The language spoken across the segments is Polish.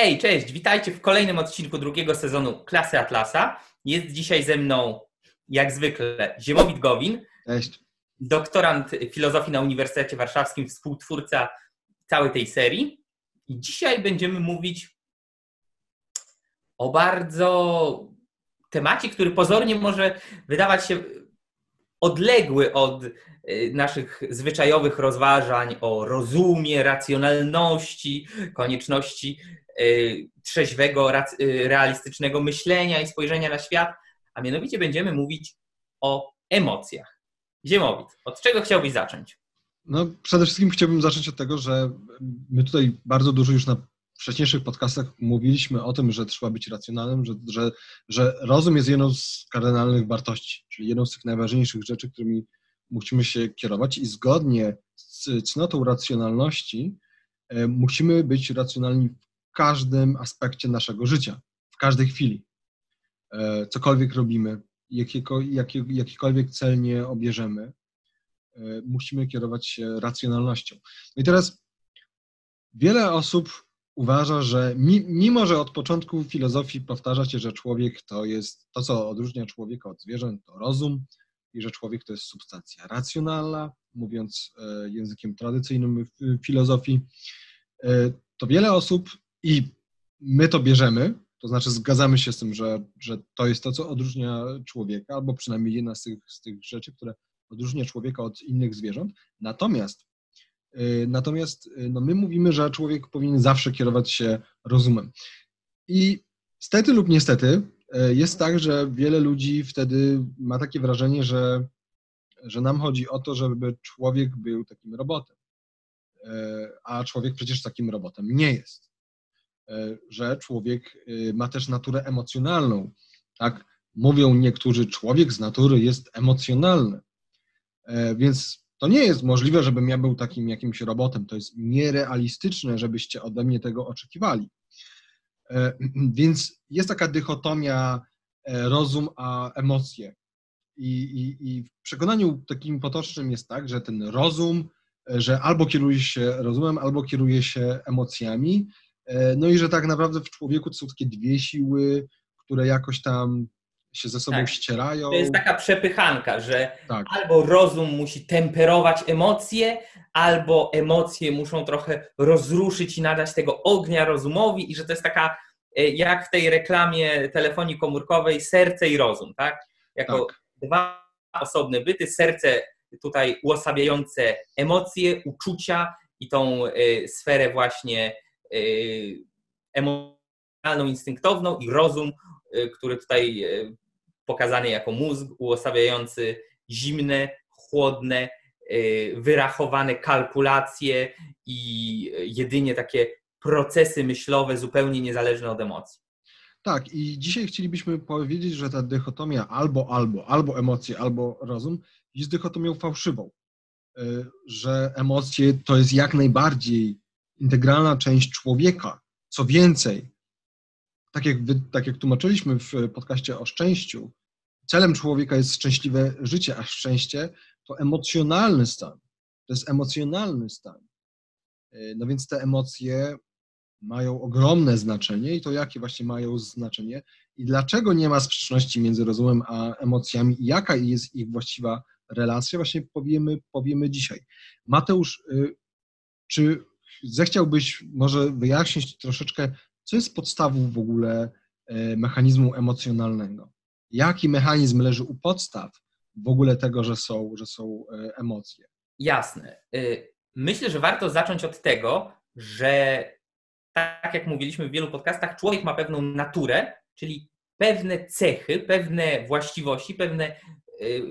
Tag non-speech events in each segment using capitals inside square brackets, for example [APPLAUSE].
Hej, cześć, witajcie w kolejnym odcinku drugiego sezonu Klasy Atlasa. Jest dzisiaj ze mną, jak zwykle, Ziemowit Gowin, Cześć. doktorant filozofii na Uniwersytecie Warszawskim, współtwórca całej tej serii. I dzisiaj będziemy mówić o bardzo temacie, który pozornie może wydawać się odległy od y, naszych zwyczajowych rozważań o rozumie, racjonalności, konieczności y, trzeźwego, y, realistycznego myślenia i spojrzenia na świat, a mianowicie będziemy mówić o emocjach. Ziemowit, od czego chciałbyś zacząć? No, przede wszystkim chciałbym zacząć od tego, że my tutaj bardzo dużo już na wcześniejszych podcastach mówiliśmy o tym, że trzeba być racjonalnym, że, że, że rozum jest jedną z kardynalnych wartości, czyli jedną z tych najważniejszych rzeczy, którymi musimy się kierować i zgodnie z cnotą racjonalności e, musimy być racjonalni w każdym aspekcie naszego życia, w każdej chwili. E, cokolwiek robimy, jakikolwiek cel nie obierzemy, e, musimy kierować się racjonalnością. No i teraz wiele osób uważa, że mimo, że od początku filozofii powtarza się, że człowiek to jest to, co odróżnia człowieka od zwierząt, to rozum i że człowiek to jest substancja racjonalna, mówiąc e, językiem tradycyjnym w filozofii, e, to wiele osób i my to bierzemy, to znaczy zgadzamy się z tym, że, że to jest to, co odróżnia człowieka, albo przynajmniej jedna z tych, z tych rzeczy, które odróżnia człowieka od innych zwierząt. Natomiast natomiast y, no, my mówimy, że człowiek powinien zawsze kierować się rozumem. I stety lub niestety y, jest tak, że wiele ludzi wtedy ma takie wrażenie, że, że nam chodzi o to, żeby człowiek był takim robotem. A człowiek przecież takim robotem nie jest. Że człowiek ma też naturę emocjonalną. Tak mówią niektórzy, człowiek z natury jest emocjonalny. Więc to nie jest możliwe, żebym ja był takim jakimś robotem. To jest nierealistyczne, żebyście ode mnie tego oczekiwali. E, więc jest taka dychotomia e, rozum a emocje. I, i, I, w przekonaniu takim potocznym jest tak, że ten rozum, e, że albo kieruje się rozumem, albo kieruje się emocjami. No i że tak naprawdę w człowieku to są takie dwie siły, które jakoś tam się ze sobą tak. ścierają. To jest taka przepychanka, że tak. albo rozum musi temperować emocje, albo emocje muszą trochę rozruszyć i nadać tego ognia rozumowi i że to jest taka e, jak w tej reklamie telefonii komórkowej serce i rozum, tak? Jako tak. dwa osobne byty, serce tutaj uosabiające emocje, uczucia i tą y, sferę właśnie y, emocjonalną, instynktowną i rozum Y, który tutaj pokazany jako mózg uosabiający zimne, chłodne, y, wyrachowane kalkulacje i jedynie takie procesy myślowe zupełnie niezależne od emocji. Tak, i dzisiaj chcielibyśmy powiedzieć, że ta dychotomia albo, albo, albo emocje, albo rozum jest dychotomią fałszywą. Że emocje to jest jak najbardziej integralna część człowieka. Co więcej, tak jak, wy, tak jak tłumaczyliśmy w podcaście o szczęściu, celem człowieka jest szczęśliwe życie, a szczęście to emocjonalny stan. To jest emocjonalny stan. E, no więc te emocje mają ogromne znaczenie i to jakie właśnie mają znaczenie i dlaczego nie ma sprzeczności między rozumem a emocjami i jaka jest ich właściwa relacja, właśnie powiemy, powiemy dzisiaj. Mateusz, y, czy zechciałbyś może wyjaśnić troszeczkę, co jest podstawą w ogóle e, mechanizmu emocjonalnego? Jaki mechanizm leży u podstaw w ogóle tego, że są, że są e, emocje? Jasne. Y, myślę, że warto zacząć od tego, że tak jak mówiliśmy w wielu podcastach, człowiek ma pewną naturę, czyli pewne cechy, pewne właściwości, pewne y,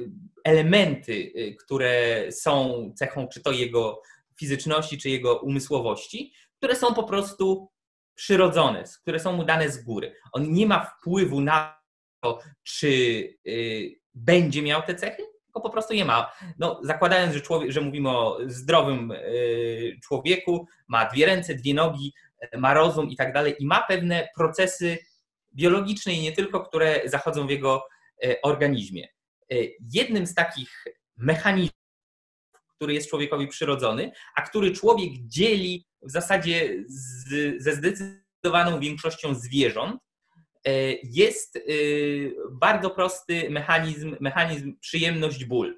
elementy, które są cechą czy to jego fizyczności, czy jego umysłowości, które są po prostu przyrodzone, które są mu dane z góry. On nie ma wpływu na to, czy y, będzie miał te cechy, tylko po prostu je ma. No, zakładając, że, człowiek, że mówimy o zdrowym y, człowieku, ma dwie ręce, dwie nogi, ma rozum i tak dalej, i ma pewne procesy biologiczne i nie tylko, które zachodzą w jego y, organizmie. Jednym z takich mechanizmów, który jest człowiekowi przyrodzony, a który człowiek dzieli w zasadzie z, ze zdecydowaną większością zwierząt jest bardzo prosty mechanizm, mechanizm przyjemność-ból,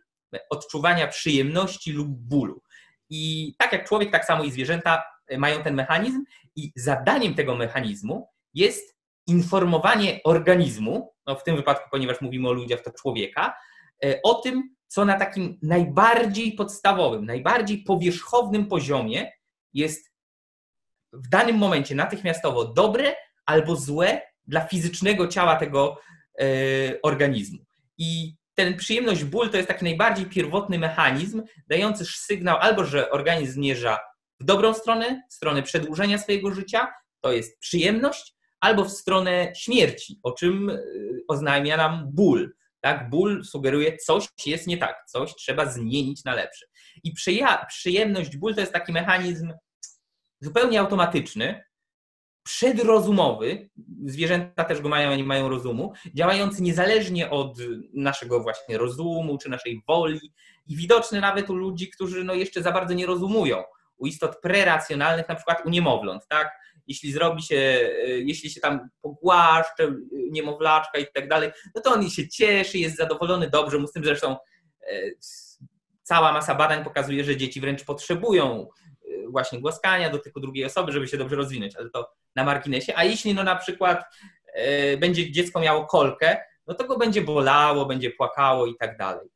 odczuwania przyjemności lub bólu. I tak jak człowiek, tak samo i zwierzęta mają ten mechanizm, i zadaniem tego mechanizmu jest informowanie organizmu, no w tym wypadku, ponieważ mówimy o ludziach, to człowieka, e, o tym, co na takim najbardziej podstawowym, najbardziej powierzchownym poziomie jest w danym momencie natychmiastowo dobre albo złe dla fizycznego ciała tego e, organizmu. I ten przyjemność ból to jest taki najbardziej pierwotny mechanizm, dający sygnał albo, że organizm zmierza w dobrą stronę, w stronę przedłużenia swojego życia, to jest przyjemność, albo w stronę śmierci, o czym y, oznajmia nam ból. Tak? Ból sugeruje, coś jest nie tak, coś trzeba zmienić na lepsze. I przyjemność, ból to jest taki mechanizm zupełnie automatyczny, przedrozumowy, zwierzęta też go mają, nie mają rozumu, działający niezależnie od naszego właśnie rozumu czy naszej woli i widoczny nawet u ludzi, którzy no jeszcze za bardzo nie rozumują. U istot preracjonalnych, na przykład u niemowląt, tak? jeśli zrobi się, e, jeśli się tam pogłaszcze e, niemowlaczka i tak dalej, no to on się cieszy, jest zadowolony, dobrze mu z tym zresztą e, cała masa badań pokazuje, że dzieci wręcz potrzebują właśnie głaskania, dotyku drugiej osoby, żeby się dobrze rozwinąć, ale to na marginesie. A jeśli no na przykład będzie dziecko miało kolkę, no to go będzie bolało, będzie płakało i tak dalej.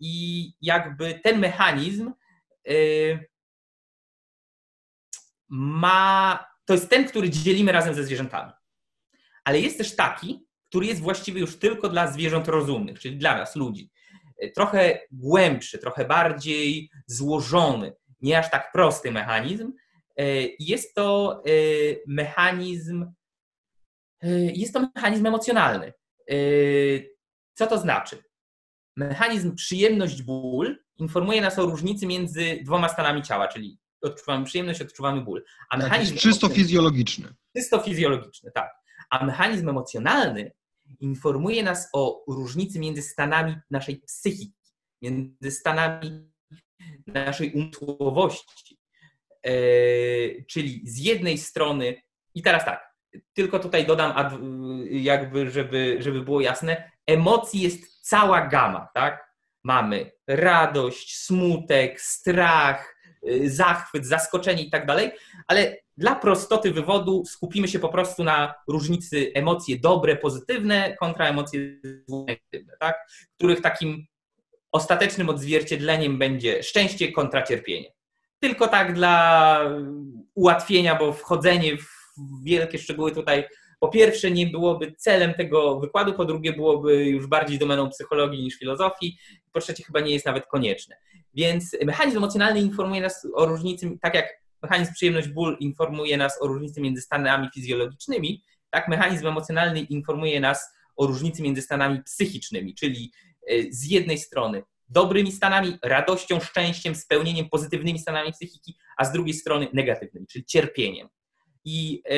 I jakby ten mechanizm ma, to jest ten, który dzielimy razem ze zwierzętami. Ale jest też taki, który jest właściwy już tylko dla zwierząt rozumnych, czyli dla nas, ludzi. Trochę głębszy, trochę bardziej złożony, nie aż tak prosty mechanizm. Jest to e, mechanizm, e, jest to mechanizm emocjonalny. E, co to znaczy? Mechanizm przyjemność-ból informuje nas o różnicy między dwoma stanami ciała, czyli odczuwamy przyjemność, odczuwamy ból. A tak, mechanizm czysto fizjologiczny. Czysto fizjologiczny, tak. A mechanizm emocjonalny informuje nas o różnicy między stanami naszej psychiki, między stanami naszej umysłowości. E, czyli z jednej strony, i teraz tak, tylko tutaj dodam, jakby, żeby, żeby było jasne, emocji jest cała gama, tak? Mamy radość, smutek, strach, Y, zachwyt, zaskoczenie i tak dalej, ale dla prostoty wywodu skupimy się po prostu na różnicy emocje dobre, pozytywne kontra emocje negatywne, tak? których takim ostatecznym odzwierciedleniem będzie szczęście kontra cierpienie. Tylko tak dla ułatwienia, bo wchodzenie w wielkie szczegóły tutaj po pierwsze nie byłoby celem tego wykładu, po drugie byłoby już bardziej domeną psychologii niż filozofii, po trzecie chyba nie jest nawet konieczne. Więc mechanizm emocjonalny informuje nas o różnicy, tak jak mechanizm przyjemność-ból informuje nas o różnicy między stanami fizjologicznymi, tak mechanizm emocjonalny informuje nas o różnicy między stanami psychicznymi, czyli z jednej strony dobrymi stanami, radością, szczęściem, spełnieniem, pozytywnymi stanami psychiki, a z drugiej strony negatywnymi, czyli cierpieniem. I e,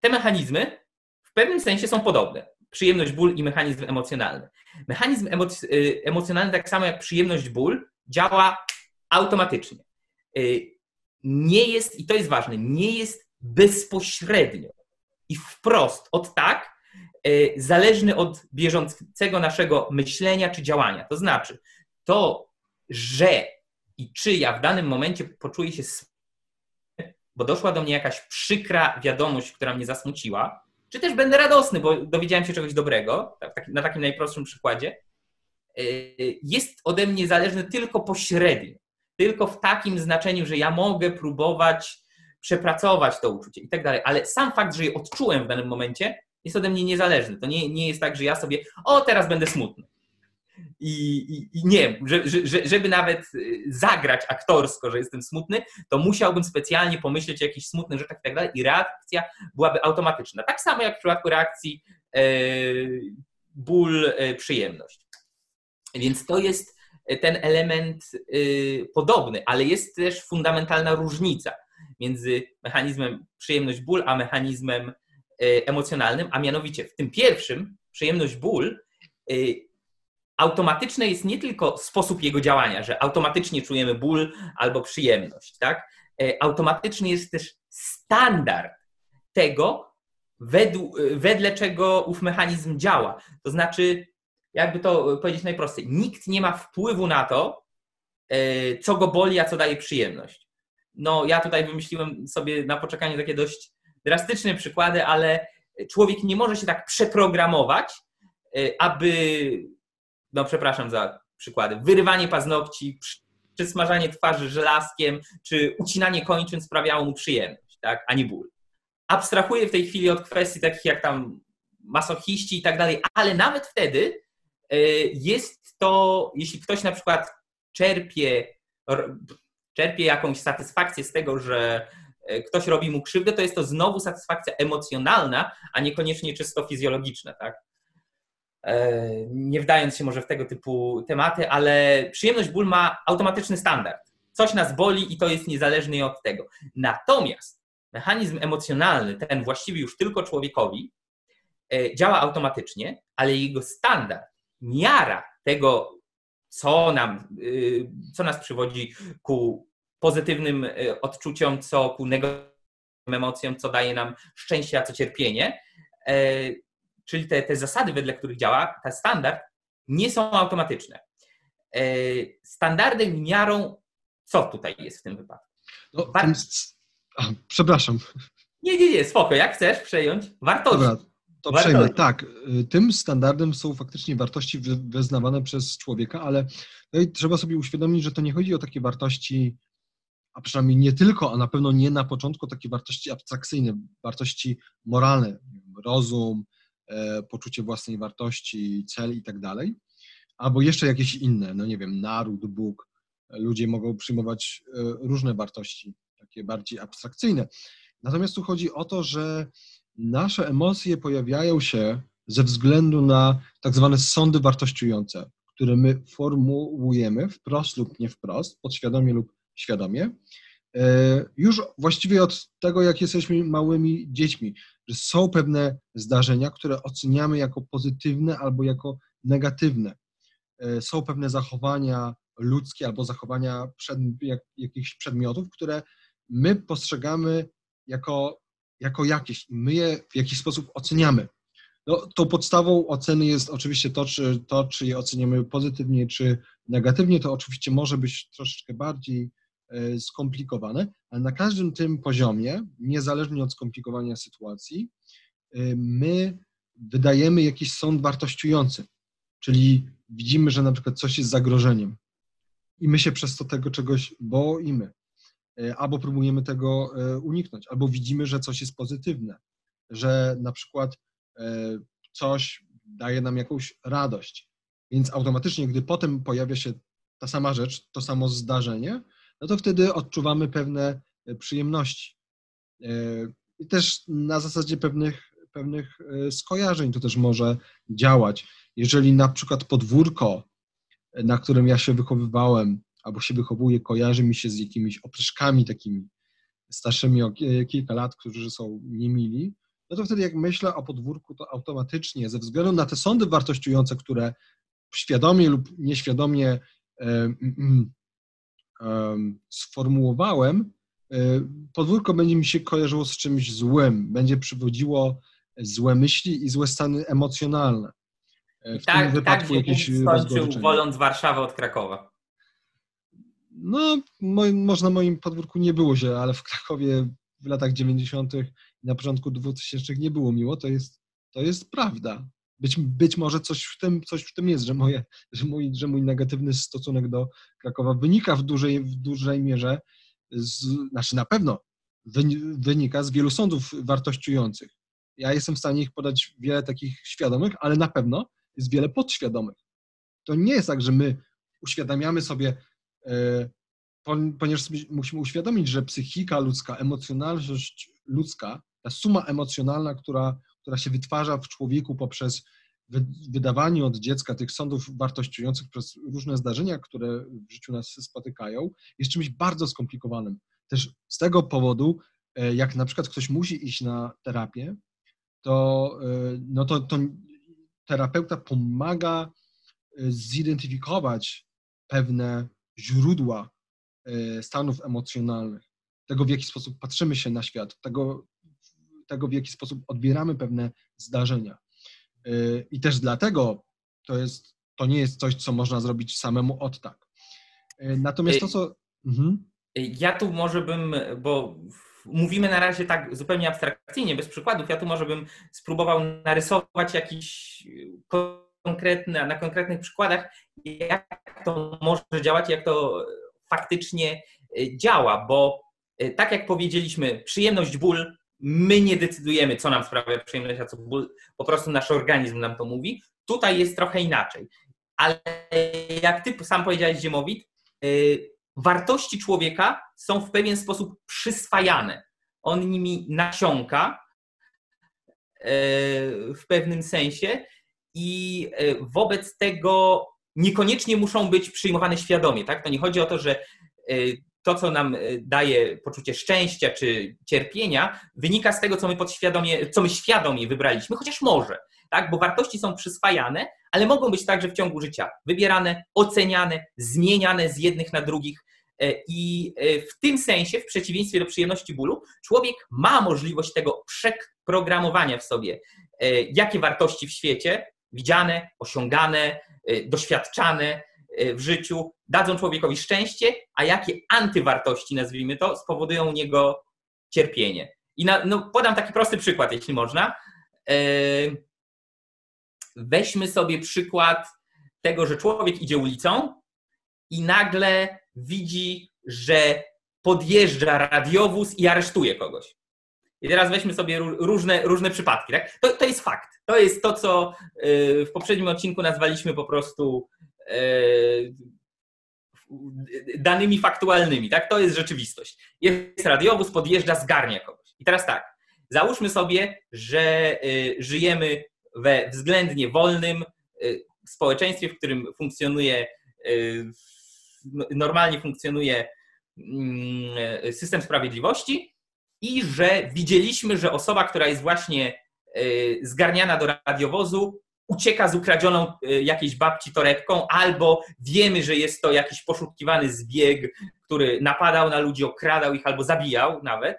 te mechanizmy w pewnym sensie są podobne. Przyjemność, ból i mechanizm emocjonalny. Mechanizm emoc e, emocjonalny, tak samo jak przyjemność, ból, działa automatycznie. Nie jest, i to jest ważne, nie jest bezpośrednio i wprost od tak zależny od bieżącego naszego myślenia czy działania. To znaczy, to, że i czy ja w danym momencie poczuję się bo doszła do mnie jakaś przykra wiadomość, która mnie zasmuciła, czy też będę radosny, bo dowiedziałem się czegoś dobrego, tak, na takim najprostszym przykładzie, Y, jest ode mnie zależny tylko pośrednio, tylko w takim znaczeniu, że ja mogę próbować przepracować to uczucie i tak dalej, ale sam fakt, że je odczułem w danym momencie, jest ode mnie niezależny. To nie, nie jest tak, że ja sobie, o teraz będę smutny. I, i, i nie, że, że, żeby nawet y, zagrać aktorsko, że jestem smutny, to musiałbym specjalnie pomyśleć o jakichś smutnych rzeczach i tak dalej, i reakcja byłaby automatyczna. Tak samo jak w przypadku reakcji e, ból, e, przyjemność. Więc to jest e, ten element y, podobny, ale jest też fundamentalna różnica między mechanizmem przyjemność-ból, a mechanizmem emocjonalnym, a mianowicie w tym pierwszym, przyjemność-ból, y, automatyczne jest nie tylko sposób jego działania, że automatycznie czujemy ból albo przyjemność, tak? E, automatyczny jest też standard tego, według, wedle czego ów mechanizm działa. To znaczy, jakby to powiedzieć najprościej, nikt nie ma wpływu na to, co go boli, a co daje przyjemność. No, ja tutaj wymyśliłem sobie na poczekaniu takie dość drastyczne przykłady, ale człowiek nie może się tak przeprogramować, e, aby, no przepraszam za przykłady, wyrywanie paznokci, przysmażanie twarzy żelazkiem, czy ucinanie kończyn sprawiało mu przyjemność, tak, a nie ból. Abstrahuję w tej chwili od kwestii takich jak tam masochiści i tak dalej, ale nawet wtedy e, jest to, jeśli ktoś na przykład czerpie, czerpie jakąś satysfakcję z tego, że ktoś robi mu krzywdę, to jest to znowu satysfakcja emocjonalna, a niekoniecznie czysto fizjologiczna, tak? E, nie wdając się może w tego typu tematy, ale przyjemność ból ma automatyczny standard. Coś nas boli i to jest niezależny od tego. Natomiast mechanizm emocjonalny, ten właściwy już tylko człowiekowi, e, działa automatycznie, ale jego standard, miara tego, co, nam, y, co nas przywodzi ku pozytywnym y, odczuciom, co ku negatywnym emocjom, co daje nam szczęście, a co cierpienie, e, czyli te, te zasady, wedle których działa, ten standard, nie są automatyczne. E, standardem miarą, co tutaj jest w tym wypadku? No, War... A, przepraszam. Nie, nie, nie, spoko, jak chcesz przejąć? Wartości. Dobra, to wartości. przejmę. Tak, y, tym standardem są faktycznie wartości wyznawane przez człowieka, ale trzeba sobie uświadomić, że to nie chodzi o takie wartości, a przynajmniej nie tylko, a na pewno nie na początku takie wartości abstrakcyjne, wartości moralne, rozum, E, poczucie własnej wartości, cel i tak dalej, albo jeszcze jakieś inne, no nie wiem, naród, Bóg. Ludzie mogą przyjmować e, różne wartości, takie bardziej abstrakcyjne. Natomiast tu chodzi o to, że nasze emocje pojawiają się ze względu na tak zwane sądy wartościujące, które my formułujemy wprost lub nie wprost, podświadomie lub świadomie, e, już właściwie od tego, jak jesteśmy małymi dziećmi że są pewne zdarzenia, które oceniamy jako pozytywne albo jako negatywne. E, są pewne zachowania ludzkie albo zachowania przed, jak, jakichś przedmiotów, które my postrzegamy jako, jako jakieś i my je w jakiś sposób oceniamy. No, tą podstawą oceny jest oczywiście to czy, to, czy je oceniamy pozytywnie, czy negatywnie. To oczywiście może być troszeczkę bardziej skomplikowane, ale na każdym tym poziomie, niezależnie od skomplikowania sytuacji, e, my wydajemy jakiś sąd wartościujący, czyli widzimy, że na przykład coś jest zagrożeniem. I my się przez to tego czegoś boimy, e, albo próbujemy tego uniknąć, albo widzimy, że coś jest pozytywne, że na przykład coś daje nam jakąś radość. Więc automatycznie, gdy potem pojawia się ta sama rzecz, to samo zdarzenie, no to wtedy odczuwamy pewne e, przyjemności. E, I też na zasadzie pewnych, pewnych e, skojarzeń to też może działać. Jeżeli na przykład podwórko, na którym ja się wychowywałem, albo się wychowuję, kojarzy mi się z jakimiś opryszkami takimi starszymi o kilka lat, którzy są niemili, no to wtedy jak myślę o podwórku, to automatycznie ze względu na te sądy wartościujące, które świadomie lub nieświadomie sformułowałem, e, podwórko będzie mi się kojarzyło z czymś złym, będzie przywodziło złe myśli i złe stany emocjonalne. E, w tak, tym wypadku tak jakieś skończył woląc Warszawę od Krakowa. No, można moim podwórku nie było źle, ale w Krakowie w latach 90. i na początku 2000 nie było miło, to jest, to jest prawda. Być, być może coś w, tym, coś w tym jest, że, moje, że, mój, że mój negatywny stosunek do Krakowa wynika w dużej, w dużej mierze, z, znaczy na pewno wynika z wielu sądów wartościujących. Ja jestem w stanie ich podać wiele takich świadomych, ale na pewno jest wiele podświadomych. To nie jest tak, że my uświadamiamy sobie, e, ponieważ musimy uświadomić, że psychika ludzka, emocjonalność ludzka, ta suma emocjonalna, która która się wytwarza w człowieku poprzez wydawanie od dziecka tych sądów wartościujących przez różne zdarzenia, które w życiu nas spotykają, jest czymś bardzo skomplikowanym. Też z tego powodu, e, jak na przykład ktoś musi iść na terapię, to, e, no to, to terapeuta pomaga e, zidentyfikować pewne źródła stanów emocjonalnych, tego w jaki sposób patrzymy się na świat, tego tego, w jaki sposób odbieramy pewne zdarzenia. I też dlatego to, jest, to nie jest coś, co można zrobić samemu od tak. Natomiast to, co. Mhm. Ja tu może bym, bo mówimy na razie tak zupełnie abstrakcyjnie, bez przykładów, ja tu może bym spróbował narysować jakiś konkretny, na konkretnych przykładach, jak to może działać, jak to faktycznie działa, bo tak jak powiedzieliśmy, przyjemność, ból, my nie decydujemy, co nam sprawia przyjemność, a co ból, po prostu nasz organizm nam to mówi. Tutaj jest trochę inaczej. Ale jak ty sam powiedziałeś, Ziemowit, e, wartości człowieka są w pewien sposób przyswajane. On nimi nasiąka w pewnym sensie i wobec tego niekoniecznie muszą być przyjmowane świadomie. Tak? To nie chodzi o to, że to, co nam e, daje poczucie szczęścia czy cierpienia, wynika z tego, co my podświadomie, co my świadomie wybraliśmy, chociaż może, tak? bo wartości są przyswajane, ale mogą być także w ciągu życia wybierane, oceniane, zmieniane z jednych na drugich. E, I w tym sensie, w przeciwieństwie do przyjemności bólu, człowiek ma możliwość tego przeprogramowania w sobie, jakie wartości w świecie widziane, osiągane, doświadczane w życiu dadzą człowiekowi szczęście, a jakie antywartości, nazwijmy to, spowodują u niego cierpienie. I na, no, podam taki prosty przykład, jeśli można. Y, weźmy sobie przykład tego, że człowiek idzie ulicą i nagle widzi, że podjeżdża radiowóz i aresztuje kogoś. I teraz weźmy sobie różne, różne przypadki. Tak? To, to jest fakt. To jest to, co y, w poprzednim odcinku nazwaliśmy po prostu y, danymi faktualnymi. Tak? To jest rzeczywistość. Jest radiowóz, podjeżdża, zgarnia kogoś. I teraz tak, załóżmy sobie, że y, żyjemy we względnie wolnym społeczeństwie, w którym funkcjonuje, normalnie funkcjonuje mm, system sprawiedliwości i że widzieliśmy, że osoba, która jest właśnie e, zgarniana do radiowozu, ucieka z ukradzioną e, jakiejś babci torebką, albo wiemy, że jest to jakiś poszukiwany zbieg, który napadał na ludzi, okradał ich albo zabijał nawet.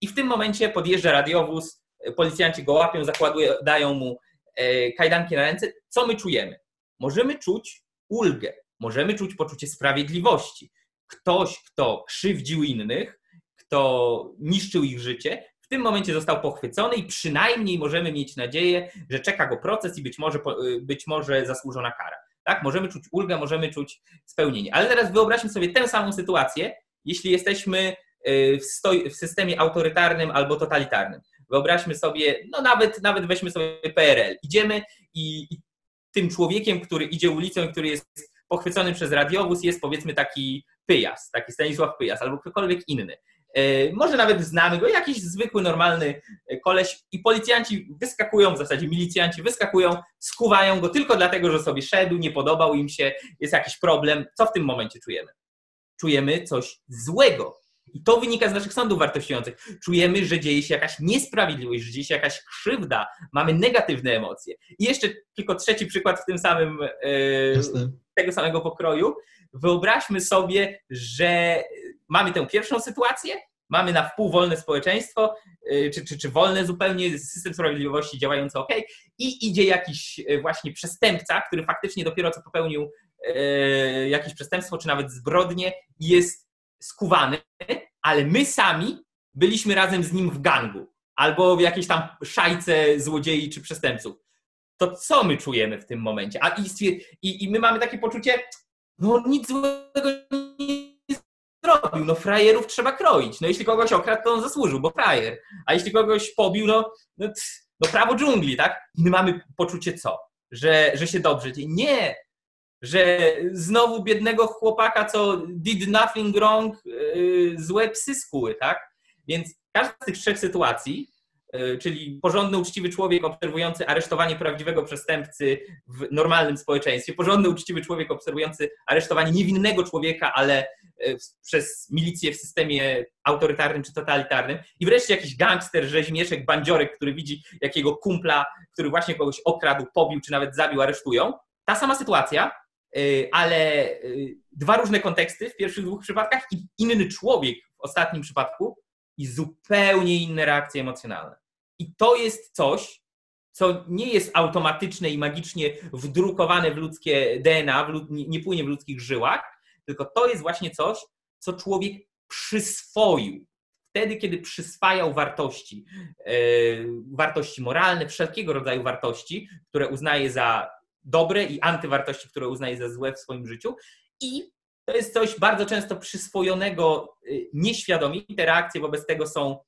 I w tym momencie podjeżdża radiowóz, e, policjanci go łapią, zakładują, dają mu kajdanki na ręce. Co my czujemy? Możemy czuć ulgę, możemy czuć poczucie sprawiedliwości. Ktoś, kto krzywdził innych, kto niszczył ich życie, tym momencie został pochwycony i przynajmniej możemy mieć nadzieję, że czeka go proces i być może, y, być może zasłużona kara. Tak? Możemy czuć ulgę, możemy czuć spełnienie. Ale teraz wyobraźmy sobie tę samą sytuację, jeśli jesteśmy y, w, stoi, w systemie autorytarnym albo totalitarnym. Wyobraźmy sobie, no nawet, nawet weźmy sobie PRL. Idziemy i, i tym człowiekiem, który idzie ulicą który jest pochwycony przez radiowóz, jest powiedzmy taki Pyjas, taki Stanisław Pyjas albo ktokolwiek inny. E, może nawet znamy go, jakiś zwykły, normalny e, koleś i policjanci wyskakują, w zasadzie milicjanci wyskakują, skuwają go tylko dlatego, że sobie szedł, nie podobał im się, jest jakiś problem. Co w tym momencie czujemy? Czujemy coś złego. I to wynika z naszych sądów wartościujących. Czujemy, że dzieje się jakaś niesprawiedliwość, że dzieje się jakaś krzywda, mamy negatywne emocje. I jeszcze tylko trzeci przykład w tym samym, e, tego samego pokroju. Wyobraźmy sobie, że mamy tę pierwszą sytuację, mamy na wpół wolne społeczeństwo, y, czy, czy, czy wolne zupełnie, system sprawiedliwości działający ok, i idzie jakiś y, właśnie przestępca, który faktycznie dopiero co popełnił y, jakieś przestępstwo, czy nawet zbrodnię, i jest skuwany, ale my sami byliśmy razem z nim w gangu albo w jakiejś tam szajce złodziei czy przestępców. To co my czujemy w tym momencie? A i, i my mamy takie poczucie, no nic złego nie zrobił. No frajerów trzeba kroić. No jeśli kogoś okradł, to on zasłużył, bo frajer. A jeśli kogoś pobił, no, no, no prawo dżungli, tak? My mamy poczucie co? Że, że się dobrze dzieje. Nie! Że znowu biednego chłopaka, co did nothing wrong, yy, złe psy skuły, tak? Więc każda z tych trzech sytuacji E, czyli porządny, uczciwy człowiek obserwujący aresztowanie prawdziwego przestępcy w normalnym społeczeństwie, porządny, uczciwy człowiek obserwujący aresztowanie niewinnego człowieka, ale przez milicję w systemie autorytarnym czy totalitarnym i wreszcie jakiś gangster, rzeźmieszek, bandziorek, który widzi jakiego kumpla, który właśnie kogoś okradł, pobił czy nawet zabił, aresztują. Ta sama sytuacja, e, ale dwa różne konteksty w pierwszych dwóch przypadkach i inny człowiek w ostatnim przypadku i zupełnie inne reakcje emocjonalne I to jest coś, co nie jest automatyczne i magicznie wdrukowane w ludzkie DNA, nie płynie w ludzkich żyłach, tylko to jest właśnie coś, co człowiek przyswoił. Wtedy, kiedy przyswajał wartości, yy, wartości moralne, wszelkiego rodzaju wartości, które uznaje za dobre i antywartości, które uznaje za złe w swoim życiu. I to jest coś bardzo często przyswojonego y, nieświadomie. Te reakcje wobec tego są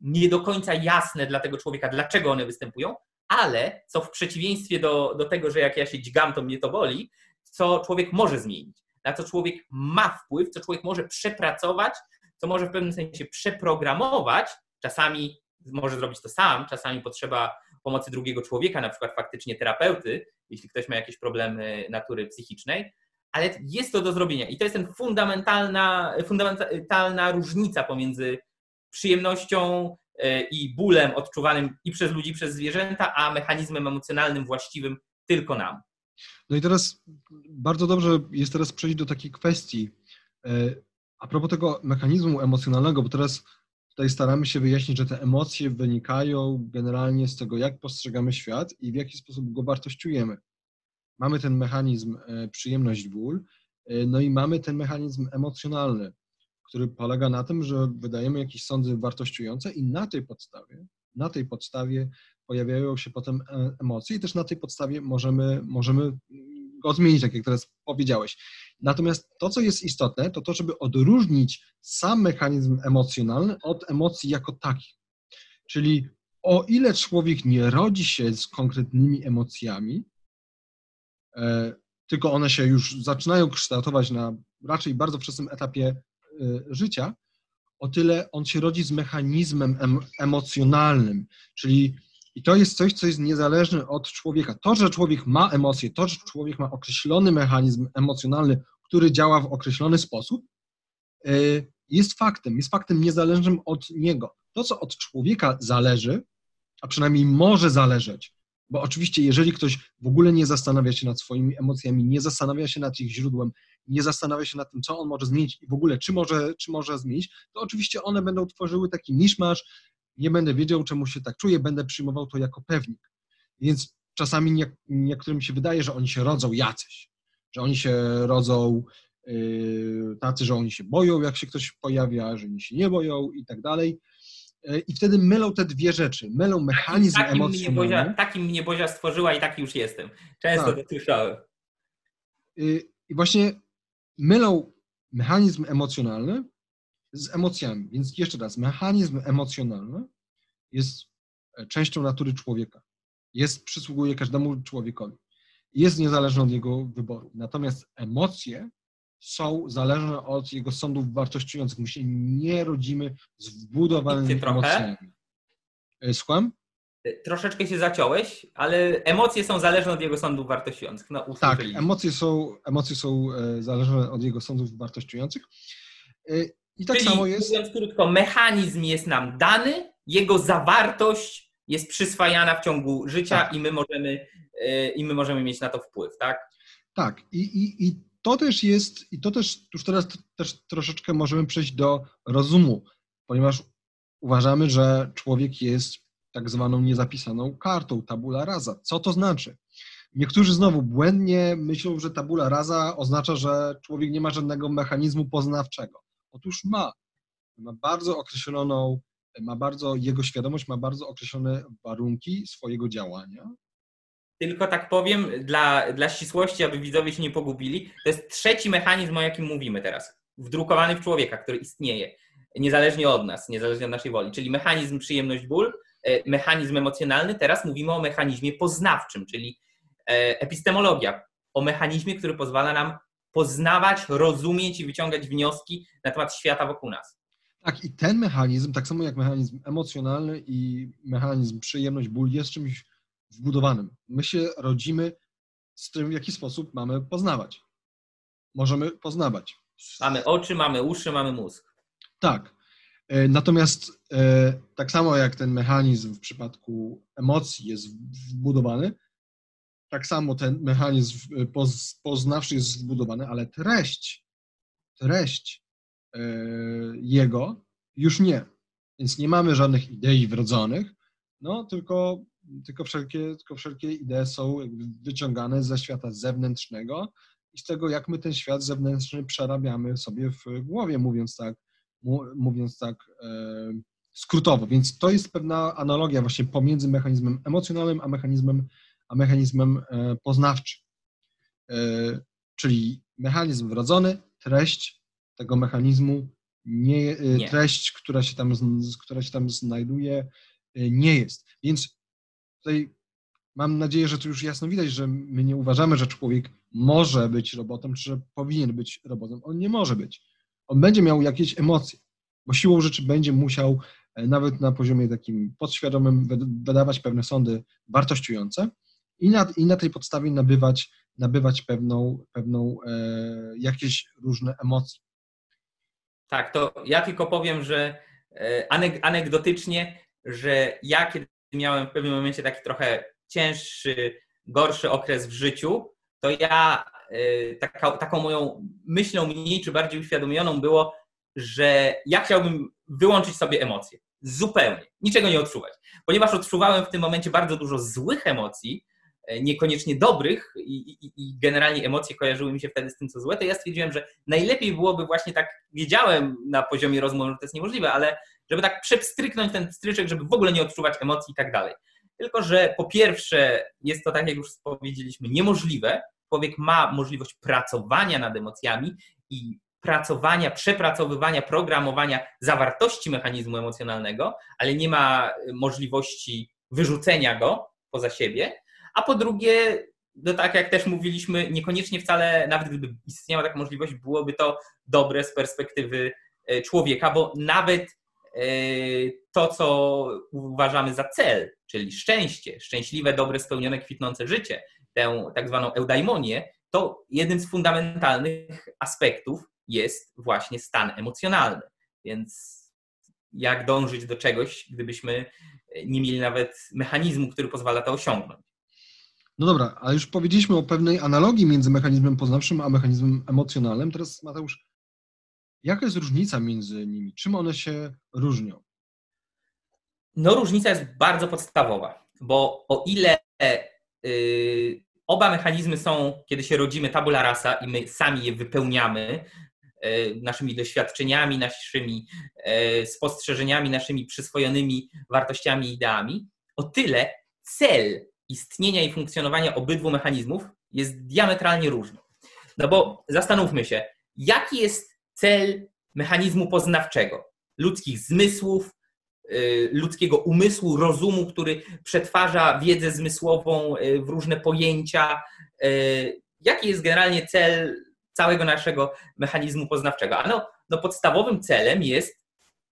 nie do końca jasne dla tego człowieka, dlaczego one występują, ale co w przeciwieństwie do, do tego, że jak ja się dźgam, to mnie to boli, co człowiek może zmienić, na co człowiek ma wpływ, co człowiek może przepracować, co może w pewnym sensie przeprogramować. Czasami może zrobić to sam, czasami potrzeba pomocy drugiego człowieka, na przykład faktycznie terapeuty, jeśli ktoś ma jakieś problemy natury psychicznej, ale jest to do zrobienia. I to jest ten fundamentalna, fundamentalna różnica pomiędzy przyjemnością e, i bólem odczuwanym i przez ludzi, i przez zwierzęta, a mechanizmem emocjonalnym właściwym tylko nam. No i teraz bardzo dobrze jest teraz przejść do takiej kwestii. E, a propos tego mechanizmu emocjonalnego, bo teraz tutaj staramy się wyjaśnić, że te emocje wynikają generalnie z tego, jak postrzegamy świat i w jaki sposób go wartościujemy. Mamy ten mechanizm e, przyjemność, ból, no i mamy ten mechanizm emocjonalny, który polega na tym, że wydajemy jakieś sądy wartościujące i na tej podstawie, na tej podstawie pojawiają się potem e, emocje i też na tej podstawie możemy, możemy go zmienić, tak jak teraz powiedziałeś. Natomiast to, co jest istotne, to to, żeby odróżnić sam mechanizm emocjonalny od emocji jako takich. Czyli o ile człowiek nie rodzi się z konkretnymi emocjami, e, tylko one się już zaczynają kształtować na raczej bardzo wczesnym etapie Y, życia, o tyle on się rodzi z mechanizmem em, emocjonalnym, czyli i to jest coś, co jest niezależne od człowieka. To, że człowiek ma emocje, to, że człowiek ma określony mechanizm emocjonalny, który działa w określony sposób, y, jest faktem, jest faktem niezależnym od niego. To, co od człowieka zależy, a przynajmniej może zależeć, bo oczywiście, jeżeli ktoś w ogóle nie zastanawia się nad swoimi emocjami, nie zastanawia się nad ich źródłem, nie zastanawia się nad tym, co on może zmienić i w ogóle czy może, czy może zmienić, to oczywiście one będą tworzyły taki miszmasz, nie będę wiedział, czemu się tak czuję, będę przyjmował to jako pewnik. Więc czasami nie, niektórym się wydaje, że oni się rodzą jacyś, że oni się rodzą yy, tacy, że oni się boją, jak się ktoś pojawia, że oni się nie boją i tak dalej. Yy, I wtedy mylą te dwie rzeczy. Mylą mechanizm takim, takim emocjonalny. Mnie Bozia, takim mnie Bozia stworzyła i taki już jestem. Często tak. to słyszałem. Yy, I właśnie mylą mechanizm emocjonalny z emocjami. Więc jeszcze raz, mechanizm emocjonalny jest e, częścią natury człowieka. Jest, przysługuje każdemu człowiekowi. Jest niezależny od jego wyboru. Natomiast emocje są zależne od jego sądów wartościujących. My się nie rodzimy z wbudowanymi emocjami. E, słucham? troszeczkę się zaciąłeś, ale emocje są zależne od jego sądów wartościujących. No, tak, emocje są, emocje są e, zależne od jego sądów wartościujących. I tak Czyli, samo jest. Mówiąc krótko, mechanizm jest nam dany, jego zawartość jest przyswajana w ciągu życia tak. i, my możemy, e, i my możemy mieć na to wpływ, tak? Tak, i, i, i to też jest, i to też już teraz też troszeczkę możemy przejść do rozumu, ponieważ uważamy, że człowiek jest tak zwaną niezapisaną kartą, tabula rasa. Co to znaczy? Niektórzy znowu błędnie myślą, że tabula rasa oznacza, że człowiek nie ma żadnego mechanizmu poznawczego. Otóż ma. Ma bardzo określoną, ma bardzo, jego świadomość ma bardzo określone warunki swojego działania. Tylko tak powiem, dla, dla ścisłości, aby widzowie się nie pogubili, to jest trzeci mechanizm, o jakim mówimy teraz, wdrukowany w człowieka, który istnieje, niezależnie od nas, niezależnie od naszej woli, czyli mechanizm przyjemność-ból, E, mechanizm emocjonalny, teraz mówimy o mechanizmie poznawczym, czyli e, epistemologia, o mechanizmie, który pozwala nam poznawać, rozumieć i wyciągać wnioski na temat świata wokół nas. Tak, i ten mechanizm, tak samo jak mechanizm emocjonalny i mechanizm przyjemność, ból, jest czymś wbudowanym. My się rodzimy z tym, w jaki sposób mamy poznawać. Możemy poznawać. Mamy oczy, mamy uszy, mamy mózg. Tak. E, natomiast e, tak samo jak ten mechanizm w przypadku emocji jest wbudowany, tak samo ten mechanizm e, poznawczy jest wbudowany, ale treść, treść jego już nie. Więc nie mamy żadnych idei wrodzonych, no tylko, tylko, wszelkie, tylko wszelkie idee są wyciągane ze świata zewnętrznego i z tego, jak my ten świat zewnętrzny przerabiamy sobie w głowie, mówiąc tak, mówiąc tak e, skrótowo. Więc to jest pewna analogia właśnie pomiędzy mechanizmem emocjonalnym a mechanizmem, a mechanizmem e, poznawczym. E, czyli mechanizm wrodzony, treść tego mechanizmu, nie, e, nie. treść, która się, tam, która się tam znajduje, nie jest. Więc tutaj mam nadzieję, że tu już jasno widać, że my nie uważamy, że człowiek może być robotem, czy że powinien być robotem. On nie może być. On będzie miał jakieś emocje, bo siłą rzeczy będzie musiał nawet na poziomie takim podświadomym wydawać pewne sądy wartościujące i na, i na tej podstawie nabywać, nabywać pewną, pewną e, jakieś różne emocje. Tak, to ja tylko powiem, że e, anegdotycznie, że ja kiedy miałem w pewnym momencie taki trochę cięższy, gorszy okres w życiu, to ja e, taka, taką moją myślą mniej czy bardziej uświadomioną było, że ja chciałbym wyłączyć sobie emocje. Zupełnie. Niczego nie odczuwać. Ponieważ odczuwałem w tym momencie bardzo dużo złych emocji, niekoniecznie dobrych i, i, i, generalnie emocje kojarzyły mi się wtedy z tym, co złe, to ja stwierdziłem, że najlepiej byłoby właśnie tak, wiedziałem na poziomie rozmowy, że to jest niemożliwe, ale żeby tak przepstryknąć ten stryczek, żeby w ogóle nie odczuwać emocji i tak dalej. Tylko, że po pierwsze jest to, tak jak już powiedzieliśmy, niemożliwe. Człowiek ma możliwość pracowania nad emocjami i pracowania, przepracowywania, programowania zawartości mechanizmu emocjonalnego, ale nie ma możliwości wyrzucenia go poza siebie. A po drugie, no tak jak też mówiliśmy, niekoniecznie wcale, nawet gdyby istniała taka możliwość, byłoby to dobre z perspektywy e, człowieka, bo nawet e, to, co uważamy za cel, czyli szczęście, szczęśliwe, dobre, spełnione, kwitnące życie, tę tak zwaną eudaimonię, to jeden z fundamentalnych aspektów jest właśnie stan emocjonalny. Więc jak dążyć do czegoś, gdybyśmy nie mieli nawet mechanizmu, który pozwala to osiągnąć? No dobra, ale już powiedzieliśmy o pewnej analogii między mechanizmem poznawczym a mechanizmem emocjonalnym. Teraz Mateusz, jaka jest różnica między nimi? Czym one się różnią? No różnica jest bardzo podstawowa, bo o ile yy, oba mechanizmy są, kiedy się rodzimy tabula rasa i my sami je wypełniamy, E, naszymi doświadczeniami, naszymi e, spostrzeżeniami, naszymi przyswojonymi wartościami i ideami, o tyle cel istnienia i funkcjonowania obydwu mechanizmów jest diametralnie różny. No bo zastanówmy się, jaki jest cel mechanizmu poznawczego, ludzkich zmysłów, e, ludzkiego umysłu, rozumu, który przetwarza wiedzę zmysłową w różne pojęcia. Jaki jest generalnie cel całego naszego mechanizmu poznawczego. A no, no podstawowym celem jest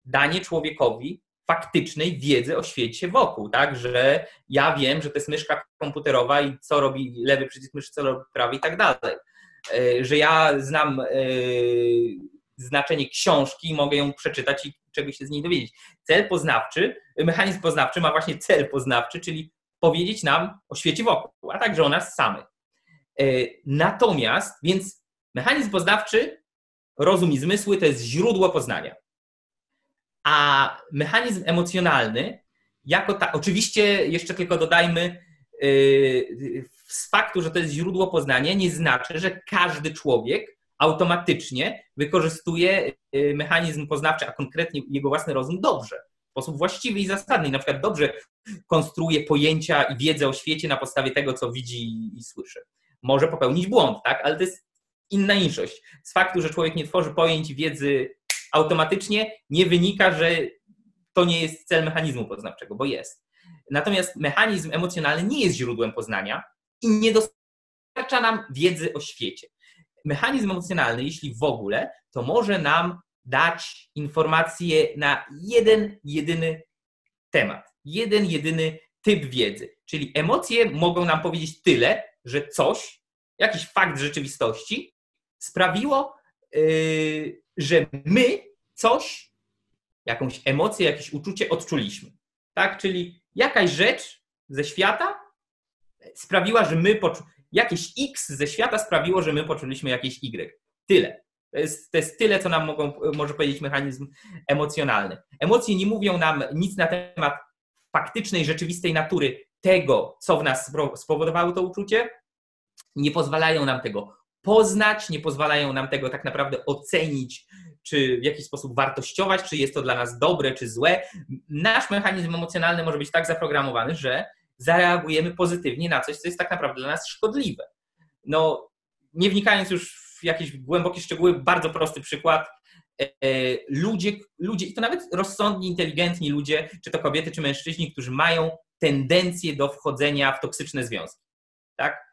danie człowiekowi faktycznej wiedzy o świecie wokół, tak, że ja wiem, że to jest myszka komputerowa i co robi lewy przycisk myszy, co robi prawy i tak dalej. E, że ja znam e, znaczenie książki i mogę ją przeczytać i czegoś się z niej dowiedzieć. Cel poznawczy, mechanizm poznawczy ma właśnie cel poznawczy, czyli powiedzieć nam o świecie wokół, a także o nas samych. E, natomiast, więc Mechanizm poznawczy, rozum i zmysły to jest źródło poznania. A mechanizm emocjonalny, jako ta, oczywiście jeszcze tylko dodajmy, yy, z faktu, że to jest źródło poznania, nie znaczy, że każdy człowiek automatycznie wykorzystuje yy, mechanizm poznawczy, a konkretnie jego własny rozum dobrze, w sposób właściwy i zasadny. Na przykład dobrze konstruuje pojęcia i wiedzę o świecie na podstawie tego, co widzi i słyszy. Może popełnić błąd, tak? ale to jest inna inszość. Z faktu, że człowiek nie tworzy pojęć wiedzy automatycznie, nie wynika, że to nie jest cel mechanizmu poznawczego, bo jest. Natomiast mechanizm emocjonalny nie jest źródłem poznania i nie dostarcza nam wiedzy o świecie. Mechanizm emocjonalny, jeśli w ogóle, to może nam dać informacje na jeden, jedyny temat, jeden, jedyny typ wiedzy. Czyli emocje mogą nam powiedzieć tyle, że coś, jakiś fakt rzeczywistości sprawiło, że my coś, jakąś emocję, jakieś uczucie odczuliśmy. Tak? Czyli jakaś rzecz ze świata sprawiła, że my jakieś X ze świata sprawiło, że my poczuliśmy jakieś Y. Tyle. To jest, to jest tyle, co nam mogą, może powiedzieć mechanizm emocjonalny. Emocje nie mówią nam nic na temat faktycznej, rzeczywistej natury tego, co w nas spowodowało to uczucie, nie pozwalają nam tego poznać, nie pozwalają nam tego tak naprawdę ocenić, czy w jakiś sposób wartościować, czy jest to dla nas dobre, czy złe. Nasz mechanizm emocjonalny może być tak zaprogramowany, że zareagujemy pozytywnie na coś, co jest tak naprawdę dla nas szkodliwe. No, nie wnikając już w jakieś głębokie szczegóły, bardzo prosty przykład. E, ludzie, ludzie, i to nawet rozsądni, inteligentni ludzie, czy to kobiety, czy mężczyźni, którzy mają tendencję do wchodzenia w toksyczne związki. Tak?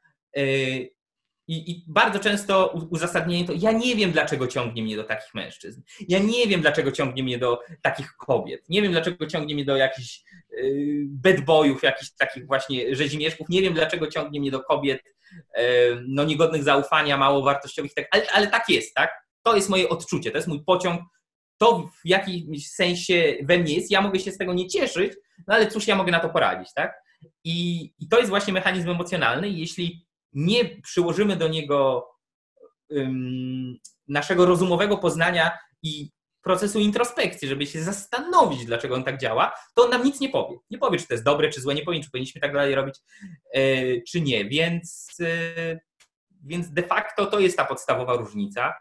I, I, bardzo często uzasadnienie to, ja nie wiem, dlaczego ciągnie mnie do takich mężczyzn. Ja nie wiem, dlaczego ciągnie mnie do takich kobiet. Nie wiem, dlaczego ciągnie mnie do jakichś yy, bad boyów, jakichś takich właśnie rzezimieszków. Nie wiem, dlaczego ciągnie mnie do kobiet yy, no, niegodnych zaufania, mało wartościowych. Tak, ale, ale tak jest, tak? To jest moje odczucie, to jest mój pociąg. To w jakimś sensie we mnie jest. Ja mogę się z tego nie cieszyć, no ale cóż ja mogę na to poradzić, tak? I, i to jest właśnie mechanizm emocjonalny. Jeśli nie przyłożymy do niego naszego rozumowego poznania i procesu introspekcji, żeby się zastanowić, dlaczego on tak działa, to on nam nic nie powie. Nie powie, czy to jest dobre, czy złe, nie powie, czy powinniśmy tak dalej robić, e, czy nie. Więc, e, więc de facto to jest ta podstawowa różnica.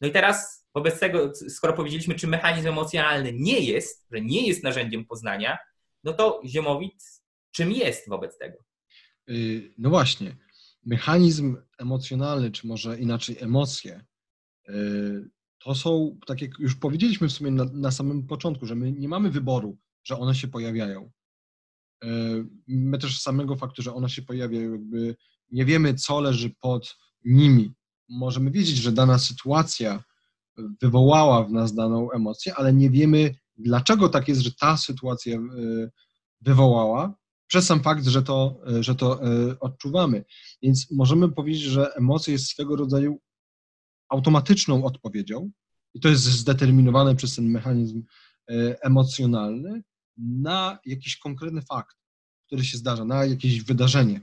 No i teraz wobec tego, skoro powiedzieliśmy, czy mechanizm emocjonalny nie jest, że nie jest narzędziem poznania, no to ziemowit czym jest wobec tego? Y, no właśnie mechanizm emocjonalny, czy może inaczej emocje, y, to są, tak jak już powiedzieliśmy w sumie na, na samym początku, że my nie mamy wyboru, że one się pojawiają. Y, my też z samego faktu, że one się pojawiają, jakby nie wiemy, co leży pod nimi. Możemy wiedzieć, że dana sytuacja wywołała w nas daną emocję, ale nie wiemy, dlaczego tak jest, że ta sytuacja y, wywołała, przez sam fakt, że to, e, że to e, odczuwamy. Więc możemy powiedzieć, że emocja jest swego rodzaju automatyczną odpowiedzią i to jest zdeterminowane przez ten mechanizm e, emocjonalny na jakiś konkretny fakt, który się zdarza, na jakieś wydarzenie.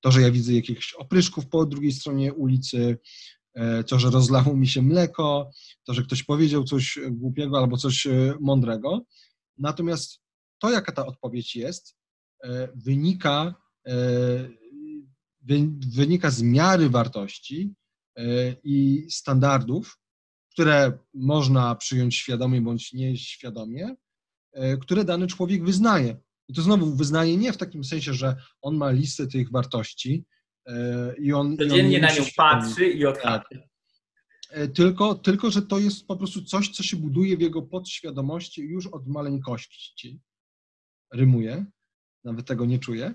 To, że ja widzę jakichś opryszków po drugiej stronie ulicy, to, że rozlało mi się mleko, to, że ktoś powiedział coś głupiego albo coś mądrego. Natomiast to, jaka ta odpowiedź jest, wynika, e, wynika z miary wartości e, i standardów, które można przyjąć świadomie bądź nieświadomie, które dany człowiek wyznaje. I to znowu wyznaje nie w takim sensie, że on ma listę tych wartości i on. Codziennie i on na nią patrzy i odhacza. Tylko, tylko, że to jest po prostu coś, co się buduje w jego podświadomości już od maleńkości. Rymuje nawet tego nie czuje,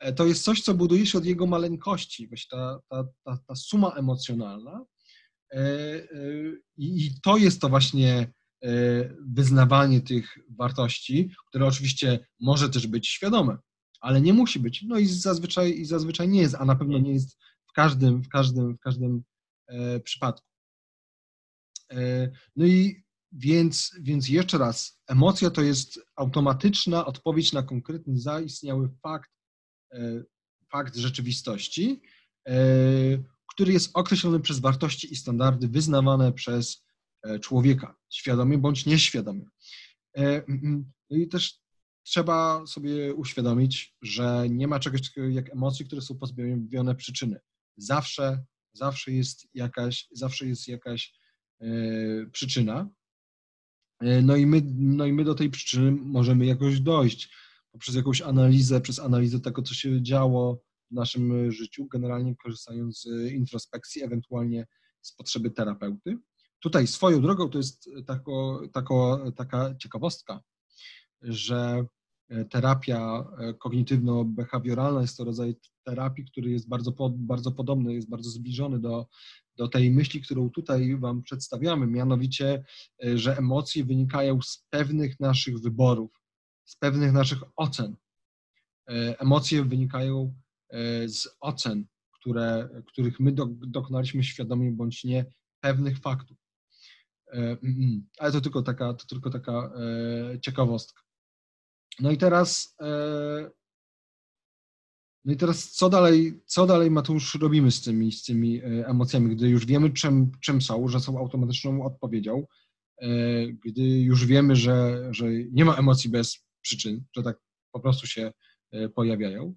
e, to jest coś, co buduje się od jego maleńkości, właśnie ta, ta, ta, ta suma emocjonalna. E, e, I to jest to właśnie wyznawanie tych wartości, które oczywiście może też być świadome, ale nie musi być. No i zazwyczaj, i zazwyczaj nie jest, a na pewno nie jest w każdym, w każdym, w każdym przypadku. No i więc, więc jeszcze raz, emocja to jest automatyczna odpowiedź na konkretny zaistniały fakt, e, fakt rzeczywistości, e, który jest określony przez wartości i standardy wyznawane przez e, człowieka, świadomie bądź nieświadomie. No i też trzeba sobie uświadomić, że nie ma czegoś takiego jak emocje, które są pozbawione przyczyny. Zawsze, zawsze jest jakaś, zawsze jest jakaś przyczyna. E, no i, my, no i my do tej przyczyny możemy jakoś dojść poprzez jakąś analizę, przez analizę tego, co się działo w naszym życiu, generalnie korzystając z introspekcji, ewentualnie z potrzeby terapeuty. Tutaj swoją drogą to jest tako, tako, taka ciekawostka, że terapia kognitywno-behawioralna jest to rodzaj terapii, który jest bardzo, bardzo podobny, jest bardzo zbliżony do do tej myśli, którą tutaj Wam przedstawiamy, mianowicie, e, że emocje wynikają z pewnych naszych wyborów, z pewnych naszych ocen. E, emocje wynikają e, z ocen, które, których my dokonaliśmy świadomie bądź nie pewnych faktów. Mm, mm. Ale to tylko taka, to tylko taka ciekawostka. No i teraz no i teraz co dalej, co dalej Mateusz robimy z tymi, z tymi e, emocjami, gdy już wiemy czym, czym są, że są automatyczną odpowiedzią, e, gdy już wiemy, że, że nie ma emocji bez przyczyn, że tak po prostu się pojawiają,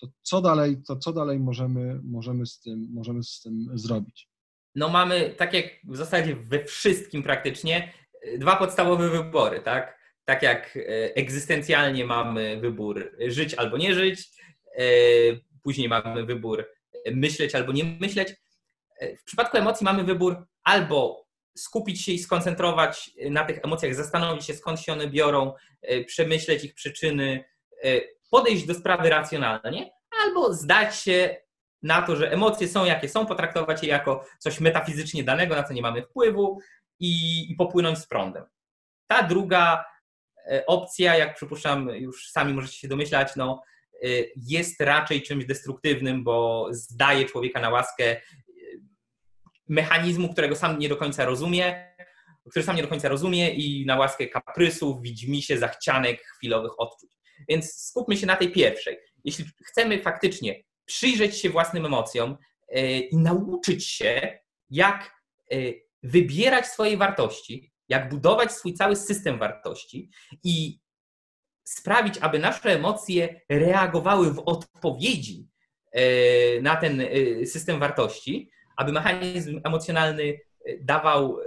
to co dalej, to co dalej możemy, możemy, z tym, możemy z tym zrobić? No mamy, tak jak w zasadzie we wszystkim praktycznie, dwa podstawowe wybory, tak? Tak jak egzystencjalnie mamy wybór żyć albo nie żyć, później mamy wybór myśleć albo nie myśleć. W przypadku emocji mamy wybór albo skupić się i skoncentrować na tych emocjach, zastanowić się skąd się one biorą, przemyśleć ich przyczyny, podejść do sprawy racjonalnie, albo zdać się na to, że emocje są jakie są, potraktować je jako coś metafizycznie danego, na co nie mamy wpływu i, i popłynąć z prądem. Ta druga e, opcja, jak przypuszczam, już sami możecie się domyślać, no, e, jest raczej czymś destruktywnym, bo zdaje człowieka na łaskę e, mechanizmu, którego sam nie do końca rozumie, który sam nie do końca rozumie i na łaskę kaprysów, widzimisię, zachcianek, chwilowych odczuć. Więc skupmy się na tej pierwszej. Jeśli chcemy faktycznie przyjrzeć się własnym emocjom e, i nauczyć się, jak e, wybierać swoje wartości, jak budować swój cały system wartości i sprawić, aby nasze emocje reagowały w odpowiedzi e, na ten system wartości, aby mechanizm emocjonalny dawał,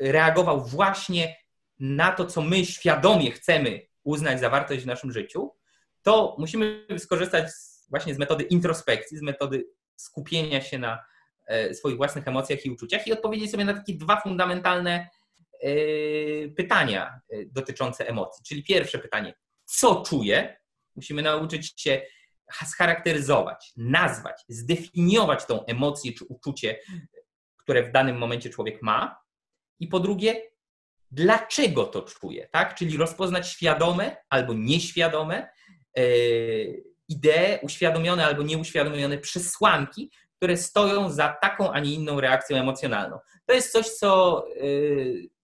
reagował właśnie na to, co my świadomie chcemy uznać za wartość w naszym życiu, to musimy skorzystać właśnie z metody introspekcji, z metody skupienia się na e, swoich własnych emocjach i uczuciach i odpowiedzieć sobie na takie dwa fundamentalne e, pytania e, dotyczące emocji. Czyli pierwsze pytanie, co czuję? Musimy nauczyć się scharakteryzować, nazwać, zdefiniować tą emocję czy uczucie, które w danym momencie człowiek ma. I po drugie, dlaczego to czuje, tak? Czyli rozpoznać świadome albo nieświadome e, idee, uświadomione albo nieuświadomione przesłanki, które stoją za taką, a nie inną reakcją emocjonalną. To jest coś, co, e,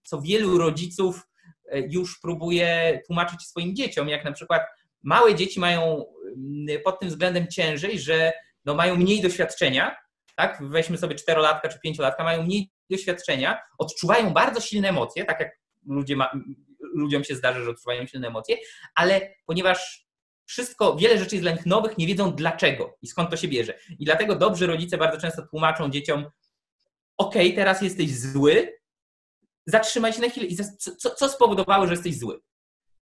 co wielu rodziców e, już próbuje tłumaczyć swoim dzieciom, jak na przykład małe dzieci mają mm, pod tym względem ciężej, że no mają mniej doświadczenia, tak? Weźmy sobie czterolatka czy pięciolatka, mają mniej doświadczenia, odczuwają bardzo silne emocje, tak jak ludzie ma, ludziom się zdarzy, że odczuwają silne emocje, ale ponieważ wszystko, wiele rzeczy jest dla nich nowych, nie wiedzą dlaczego i skąd to się bierze. I dlatego dobrzy rodzice bardzo często tłumaczą dzieciom, ok, teraz jesteś zły, zatrzymaj się na chwilę i co, co spowodowało, że jesteś zły?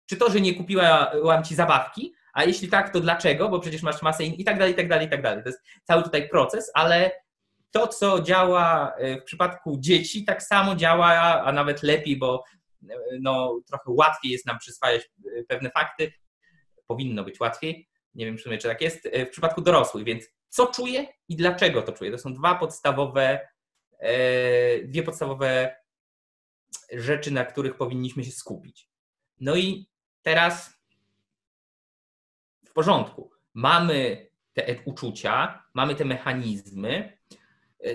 Czy to, że nie kupiłam ci zabawki, a jeśli tak, to dlaczego? Bo przecież masz masę i tak dalej, i tak dalej, i tak dalej. To jest cały tutaj proces, ale to, co działa e, w przypadku dzieci, tak samo działa, a nawet lepiej, bo e, no, trochę łatwiej jest nam przyswajać e, pewne fakty. Powinno być łatwiej. Nie wiem w czy tak jest. W przypadku dorosłych, więc co czuję i dlaczego to czuję? To są dwa podstawowe, dwie podstawowe rzeczy, na których powinniśmy się skupić. No i teraz w porządku. Mamy te uczucia, mamy te mechanizmy,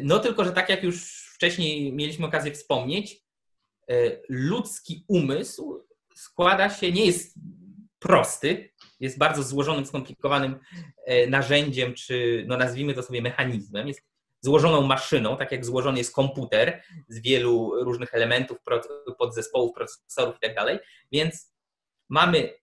no tylko, że tak jak już wcześniej mieliśmy okazję wspomnieć, e, ludzki umysł składa się, nie jest prosty, jest bardzo złożonym, skomplikowanym e, narzędziem, czy no nazwijmy to sobie mechanizmem, jest złożoną maszyną, tak jak złożony jest komputer z wielu różnych elementów, podzespołów, procesorów i tak więc mamy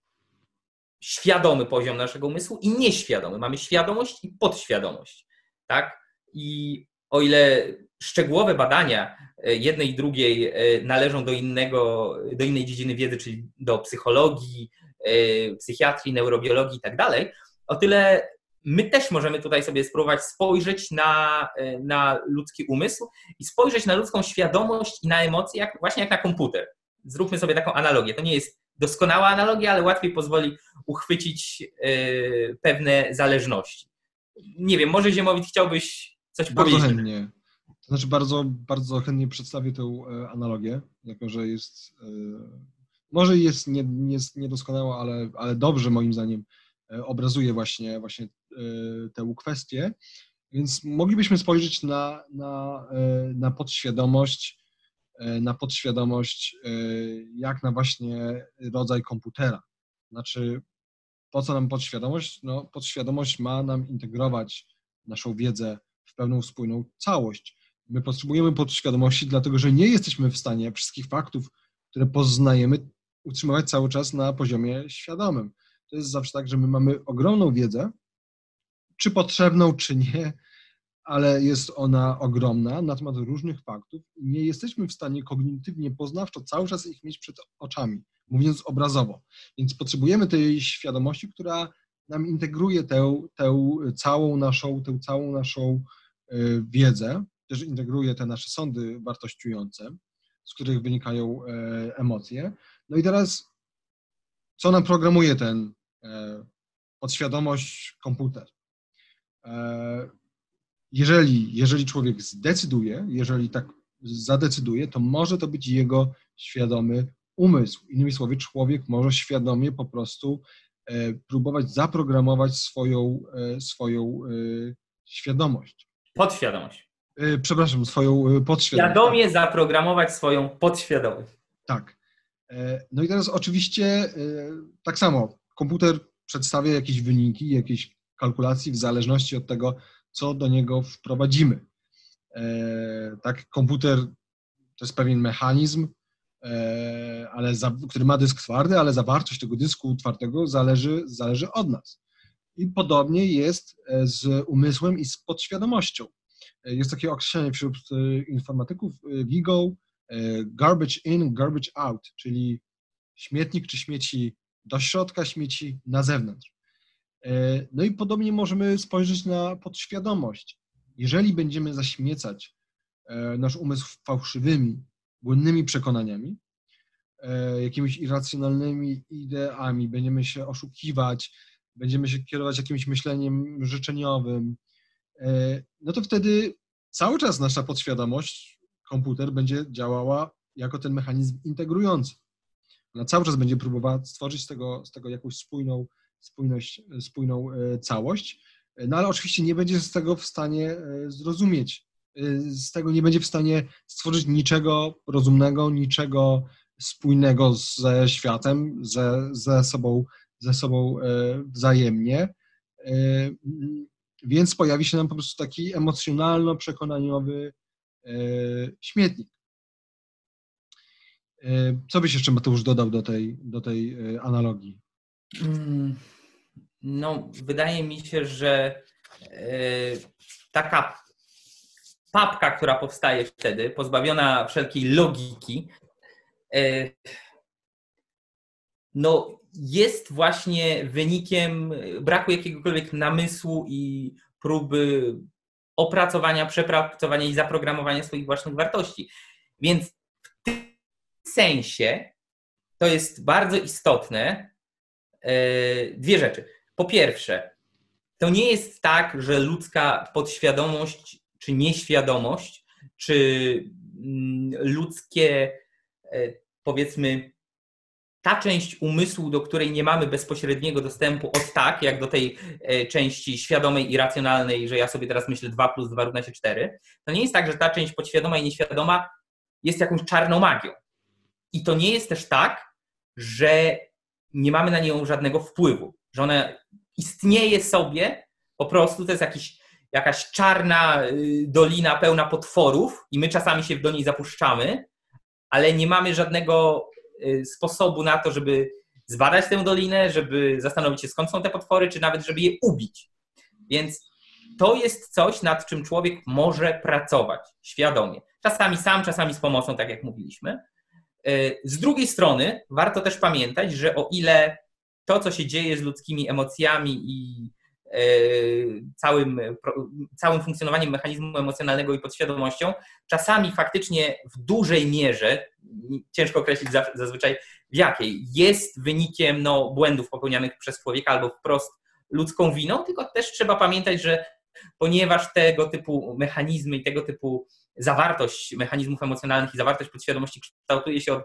świadomy poziom naszego umysłu i nieświadomy. Mamy świadomość i podświadomość, tak? I o ile szczegółowe badania e, jednej i drugiej e, należą do, innego, do innej dziedziny wiedzy, czyli do psychologii, psychiatrii, neurobiologii i tak dalej, o tyle my też możemy tutaj sobie spróbować spojrzeć na, na ludzki umysł i spojrzeć na ludzką świadomość i na emocje, jak, właśnie jak na komputer. Zróbmy sobie taką analogię. To nie jest doskonała analogia, ale łatwiej pozwoli uchwycić pewne zależności. Nie wiem, może Ziemowit chciałbyś coś bardzo powiedzieć. chętnie. To znaczy bardzo, bardzo chętnie przedstawię tę e, analogię, jako że jest, e, może jest, nie, jest niedoskonała, ale, ale dobrze moim zdaniem e, obrazuje właśnie, właśnie tę kwestię. Więc moglibyśmy spojrzeć na, na, na podświadomość, na podświadomość jak na właśnie rodzaj komputera. Znaczy, po co nam podświadomość? No, podświadomość ma nam integrować naszą wiedzę w pewną spójną całość. My potrzebujemy podświadomości, dlatego że nie jesteśmy w stanie wszystkich faktów, które poznajemy, utrzymywać cały czas na poziomie świadomym. to jest zawsze tak, że my mamy ogromną wiedzę, czy potrzebną, czy nie, ale jest ona ogromna na temat różnych faktów. Nie jesteśmy w stanie kognitywnie, poznawczo cały czas ich mieć przed oczami, mówiąc obrazowo. Więc potrzebujemy tej świadomości, która nam integruje tę, tę całą naszą, tę całą naszą e, wiedzę, też integruje te nasze sądy wartościujące, z których wynikają e, emocje. No i teraz, co nam programuje ten e, podświadomość komputer? Jeżeli, jeżeli człowiek zdecyduje, jeżeli tak zadecyduje, to może to być jego świadomy umysł. Innymi słowy, człowiek może świadomie po prostu E, próbować zaprogramować swoją, e, swoją e, świadomość. Podświadomość. Przepraszam, swoją podświadomość. Świadomie zaprogramować swoją podświadomość. Tak. No i teraz oczywiście tak samo, komputer przedstawia jakieś wyniki, jakieś kalkulacji w zależności od tego, co do niego wprowadzimy. Tak, komputer to jest pewien mechanizm, E, ale za, który ma dysk twardy, ale zawartość tego dysku twardego zależy, zależy od nas. I podobnie jest e, z umysłem i z podświadomością. E, jest takie określenie wśród informatyków GIGO, garbage in, garbage out, czyli śmietnik czy śmieci do środka, śmieci na zewnątrz. No i podobnie możemy spojrzeć na podświadomość. Jeżeli będziemy zaśmiecać nasz umysł fałszywymi błędnymi przekonaniami, e, jakimiś irracjonalnymi ideami, będziemy się oszukiwać, będziemy się kierować jakimś myśleniem życzeniowym, e, no to wtedy cały czas nasza podświadomość, komputer będzie działała jako ten mechanizm integrujący. Ona cały czas będzie próbowała stworzyć z tego, z tego jakąś spójną, spójność, spójną e, całość, no ale oczywiście nie będzie z tego w stanie zrozumieć z tego nie będzie w stanie stworzyć niczego rozumnego, niczego spójnego ze światem, ze, ze, sobą, ze sobą wzajemnie. Więc pojawi się nam po prostu taki emocjonalno-przekonaniowy śmietnik. Co byś jeszcze, Mateusz, dodał do tej, do tej analogii? Mm, no, wydaje mi się, że taka papka, która powstaje wtedy, pozbawiona wszelkiej logiki, e, no, jest właśnie wynikiem braku jakiegokolwiek namysłu i próby opracowania, przepracowania i zaprogramowania swoich własnych wartości. Więc w tym sensie to jest bardzo istotne e, dwie rzeczy. Po pierwsze, to nie jest tak, że ludzka podświadomość czy nieświadomość, czy mm, ludzkie, e, powiedzmy, ta część umysłu, do której nie mamy bezpośredniego dostępu od tak, jak do tej e, części świadomej i racjonalnej, że ja sobie teraz myślę 2 plus 2 równa się 4, to nie jest tak, że ta część podświadoma i nieświadoma jest jakąś czarną magią. I to nie jest też tak, że nie mamy na nią żadnego wpływu, że ona istnieje sobie, po prostu to jest jakiś jakaś czarna y, dolina pełna potworów i my czasami się do niej zapuszczamy, ale nie mamy żadnego sposobu na to, żeby zbadać tę dolinę, żeby zastanowić się skąd są te potwory, czy nawet żeby je ubić. Więc to jest coś, nad czym człowiek może pracować świadomie. Czasami sam, czasami z pomocą, tak jak mówiliśmy. Y, z drugiej strony warto też pamiętać, że o ile to, co się dzieje z ludzkimi emocjami i całym, całym funkcjonowaniem mechanizmu emocjonalnego i podświadomością, czasami faktycznie w dużej mierze, ciężko określić zazwyczaj w jakiej, jest wynikiem no, błędów popełnianych przez człowieka albo wprost ludzką winą, tylko też trzeba pamiętać, że ponieważ tego typu mechanizmy i tego typu zawartość mechanizmów emocjonalnych i zawartość podświadomości kształtuje się od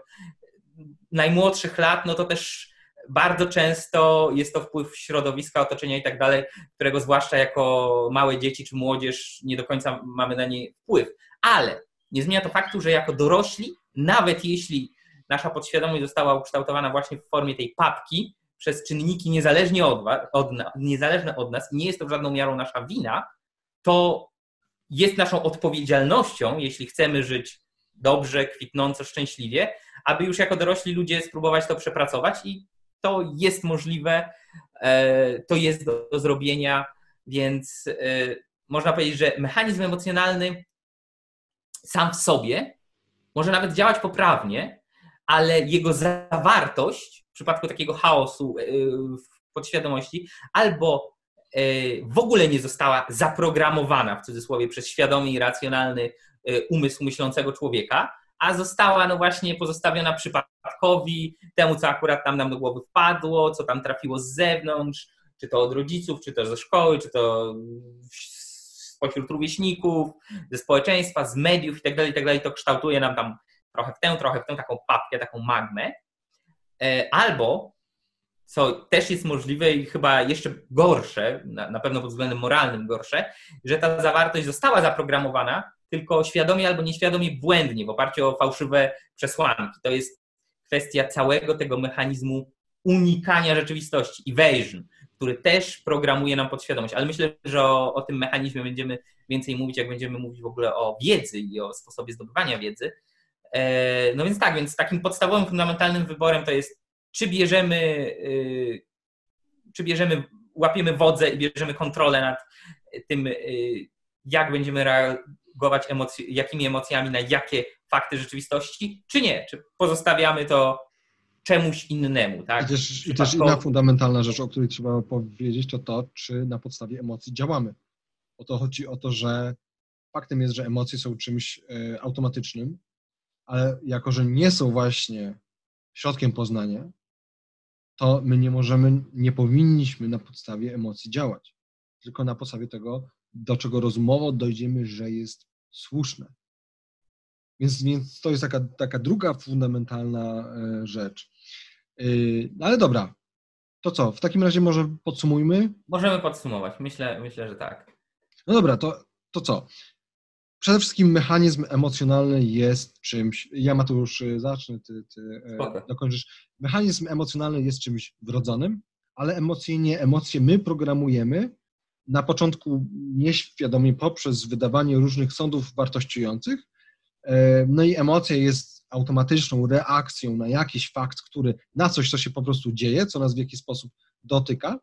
najmłodszych lat, no to też bardzo często jest to wpływ środowiska, otoczenia i tak dalej, którego zwłaszcza jako małe dzieci czy młodzież nie do końca mamy na nie wpływ. Ale nie zmienia to faktu, że jako dorośli, nawet jeśli nasza podświadomość została ukształtowana właśnie w formie tej papki przez czynniki niezależnie od, od, niezależne od nas nie jest to żadną miarą nasza wina, to jest naszą odpowiedzialnością, jeśli chcemy żyć dobrze, kwitnąco, szczęśliwie, aby już jako dorośli ludzie spróbować to przepracować i to jest możliwe, e, to jest do, do zrobienia, więc e, można powiedzieć, że mechanizm emocjonalny sam w sobie może nawet działać poprawnie, ale jego zawartość w przypadku takiego chaosu w podświadomości albo w ogóle nie została zaprogramowana w cudzysłowie przez świadomy i racjonalny umysł myślącego człowieka, a została no właśnie pozostawiona przypadkowi, temu, co akurat tam nam do głowy wpadło, co tam trafiło z zewnątrz, czy to od rodziców, czy to ze szkoły, czy to spośród rówieśników, ze społeczeństwa, z mediów itd., tak itd., tak to kształtuje nam tam trochę w tę, trochę w tę taką papkę, taką magmę. E, albo, co też jest możliwe i chyba jeszcze gorsze, na, pewno pod względem moralnym gorsze, że ta zawartość została zaprogramowana tylko świadomie albo nieświadomie błędnie, w oparciu o fałszywe przesłanki. To jest kwestia całego tego mechanizmu unikania rzeczywistości, evasion, który też programuje nam podświadomość. Ale myślę, że o, o, tym mechanizmie będziemy więcej mówić, jak będziemy mówić w ogóle o wiedzy i o sposobie zdobywania wiedzy. E, no więc tak, więc takim podstawowym, fundamentalnym wyborem to jest, czy bierzemy, y, czy bierzemy, łapiemy wodzę i bierzemy kontrolę nad tym, y, jak będziemy reagować, emoc- jakimi emocjami na jakie fakty rzeczywistości, czy nie? Czy pozostawiamy to czemuś innemu, tak? I też, i też inna fundamentalna rzecz, o której trzeba powiedzieć, to to, czy na podstawie emocji działamy. O to chodzi o to, że faktem jest, że emocje są czymś e, automatycznym, ale jako, że nie są właśnie środkiem poznania, to my nie możemy, nie powinniśmy na podstawie emocji działać, tylko na podstawie tego, do czego rozumowo dojdziemy, że jest słuszne. Więc, więc to jest taka, taka druga fundamentalna e, rzecz. E, no ale dobra, to co? W takim razie może podsumujmy? Możemy podsumować. Myślę, myślę że tak. No dobra, to, to co? Przede wszystkim mechanizm emocjonalny jest czymś. Ja Mateusz e, zacznę, ty, ty dokończysz. Mechanizm emocjonalny jest czymś wrodzonym, ale emocje nie. Emocje my programujemy na początku nieświadomie poprzez wydawanie różnych sądów wartościujących. E, no i emocja jest automatyczną reakcją na jakiś fakt, który, na coś, co się po prostu dzieje, co nas w jakiś sposób dotyka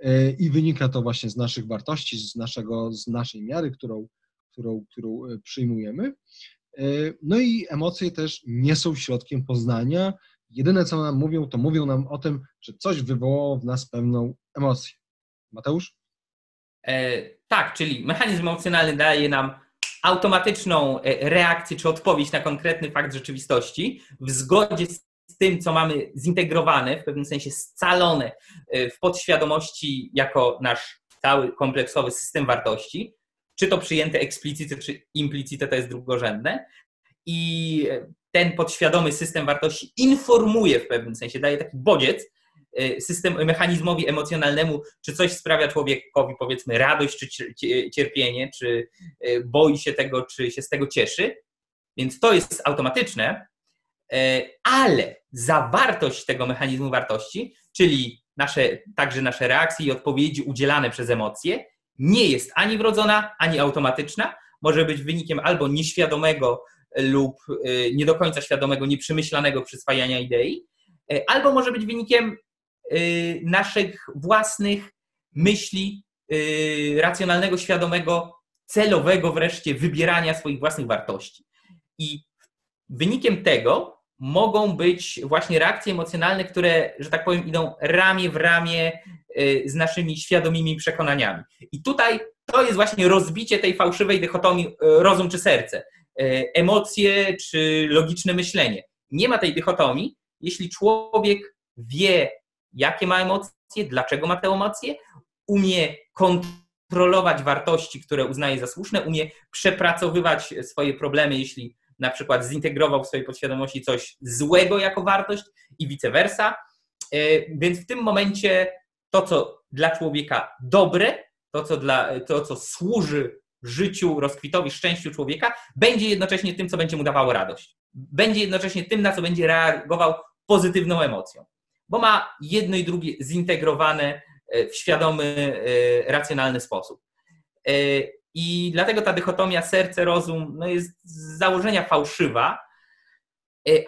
e, i wynika to właśnie z naszych wartości, z, naszego, z naszej miary, którą, którą, którą e, przyjmujemy. No i emocje też nie są środkiem poznania. Jedyne, co nam mówią, to mówią nam o tym, że coś wywołało w nas pewną emocję. Mateusz? E, tak, czyli mechanizm emocjonalny daje nam automatyczną e, reakcję czy odpowiedź na konkretny fakt rzeczywistości w zgodzie z tym, co mamy zintegrowane, w pewnym sensie scalone e, w podświadomości jako nasz cały kompleksowy system wartości, czy to przyjęte eksplicite, czy implicite, to jest drugorzędne. I ten podświadomy system wartości informuje w pewnym sensie, daje taki bodziec, system, mechanizmowi emocjonalnemu, czy coś sprawia człowiekowi, powiedzmy, radość, czy cierpienie, czy y, boi się tego, czy się z tego cieszy. Więc to jest automatyczne, y, ale zawartość tego mechanizmu wartości, czyli nasze, także nasze reakcje i odpowiedzi udzielane przez emocje, nie jest ani wrodzona, ani automatyczna. Może być wynikiem albo nieświadomego lub nie do końca świadomego, nieprzemyślanego przyswajania idei, albo może być wynikiem naszych własnych myśli, y, racjonalnego, świadomego, celowego wreszcie wybierania swoich własnych wartości. I wynikiem tego mogą być właśnie reakcje emocjonalne, które, że tak powiem, idą ramię w ramię y, z naszymi świadomymi przekonaniami. I tutaj to jest właśnie rozbicie tej fałszywej dychotomii rozum czy serce, emocje czy logiczne myślenie. Nie ma tej dychotomii, jeśli człowiek wie, jakie ma emocje, dlaczego ma te emocje, umie kontrolować wartości, które uznaje za słuszne, umie przepracowywać swoje problemy, jeśli na przykład zintegrował w swojej podświadomości coś złego jako wartość i vice versa. E, więc w tym momencie to, co dla człowieka dobre, to, co, dla, to, co służy życiu, rozkwitowi, szczęściu człowieka, będzie jednocześnie tym, co będzie mu dawało radość. Będzie jednocześnie tym, na co będzie reagował pozytywną emocją bo ma jedno i drugie zintegrowane e, w świadomy, e, racjonalny sposób. E, I dlatego ta dychotomia serce-rozum no jest z założenia fałszywa,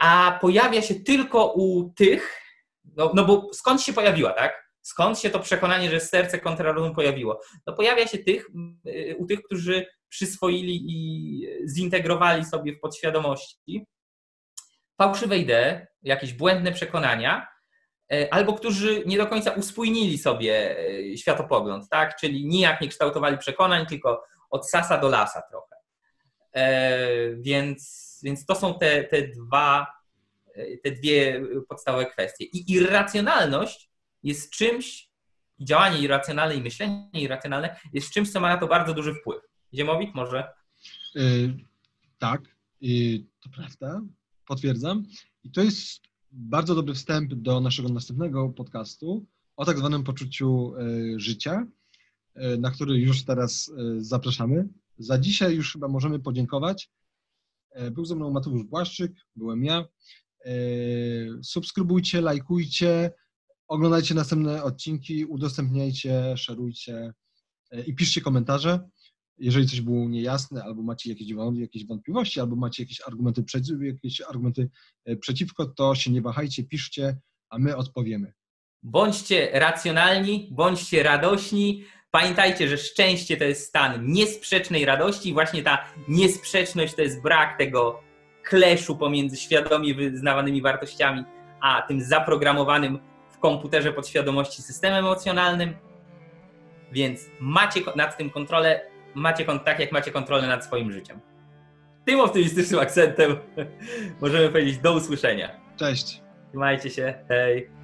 a pojawia się tylko u tych, No, no bo skąd się pojawiła, tak? Skąd się to przekonanie, że serce kontra rozum pojawiło? No pojawia się tych, u tych, którzy przyswoili i zintegrowali sobie w podświadomości fałszywe idee, jakieś błędne przekonania, albo którzy nie do końca uspójnili sobie e, światopogląd, tak? Czyli nijak nie kształtowali przekonań, tylko od sasa do lasa trochę. E, więc, więc to są te, te dwa, te dwie podstawowe kwestie. I irracjonalność jest czymś, działanie irracjonalne i myślenie irracjonalne jest czymś, co ma na to bardzo duży wpływ. Ziemowit może? Yy, tak, yy, to prawda, potwierdzam. I to jest bardzo dobry wstęp do naszego następnego podcastu o tak zwanym poczuciu yy, życia, na który już teraz zapraszamy. Za dzisiaj już chyba możemy podziękować. Był ze mną Mateusz Błaszczyk, byłem ja. Subskrybujcie, lajkujcie, oglądajcie następne odcinki, udostępniajcie, szerujcie i piszcie komentarze jeżeli coś było niejasne, albo macie jakieś, jakieś wątpliwości, albo macie jakieś argumenty, przeciw, jakieś argumenty e, przeciwko, to się nie wahajcie, piszcie, a my odpowiemy. Bądźcie racjonalni, bądźcie radośni. Pamiętajcie, że szczęście to jest stan niesprzecznej radości. Właśnie ta niesprzeczność to jest brak tego kleszu pomiędzy świadomie wyznawanymi wartościami, a tym zaprogramowanym w komputerze podświadomości systemem emocjonalnym. Więc macie nad tym kontrolę, macie tak jak macie kontrolę nad swoim życiem. Tym optymistycznym [LAUGHS] akcentem możemy powiedzieć do usłyszenia. Cześć. Trzymajcie się. Hej.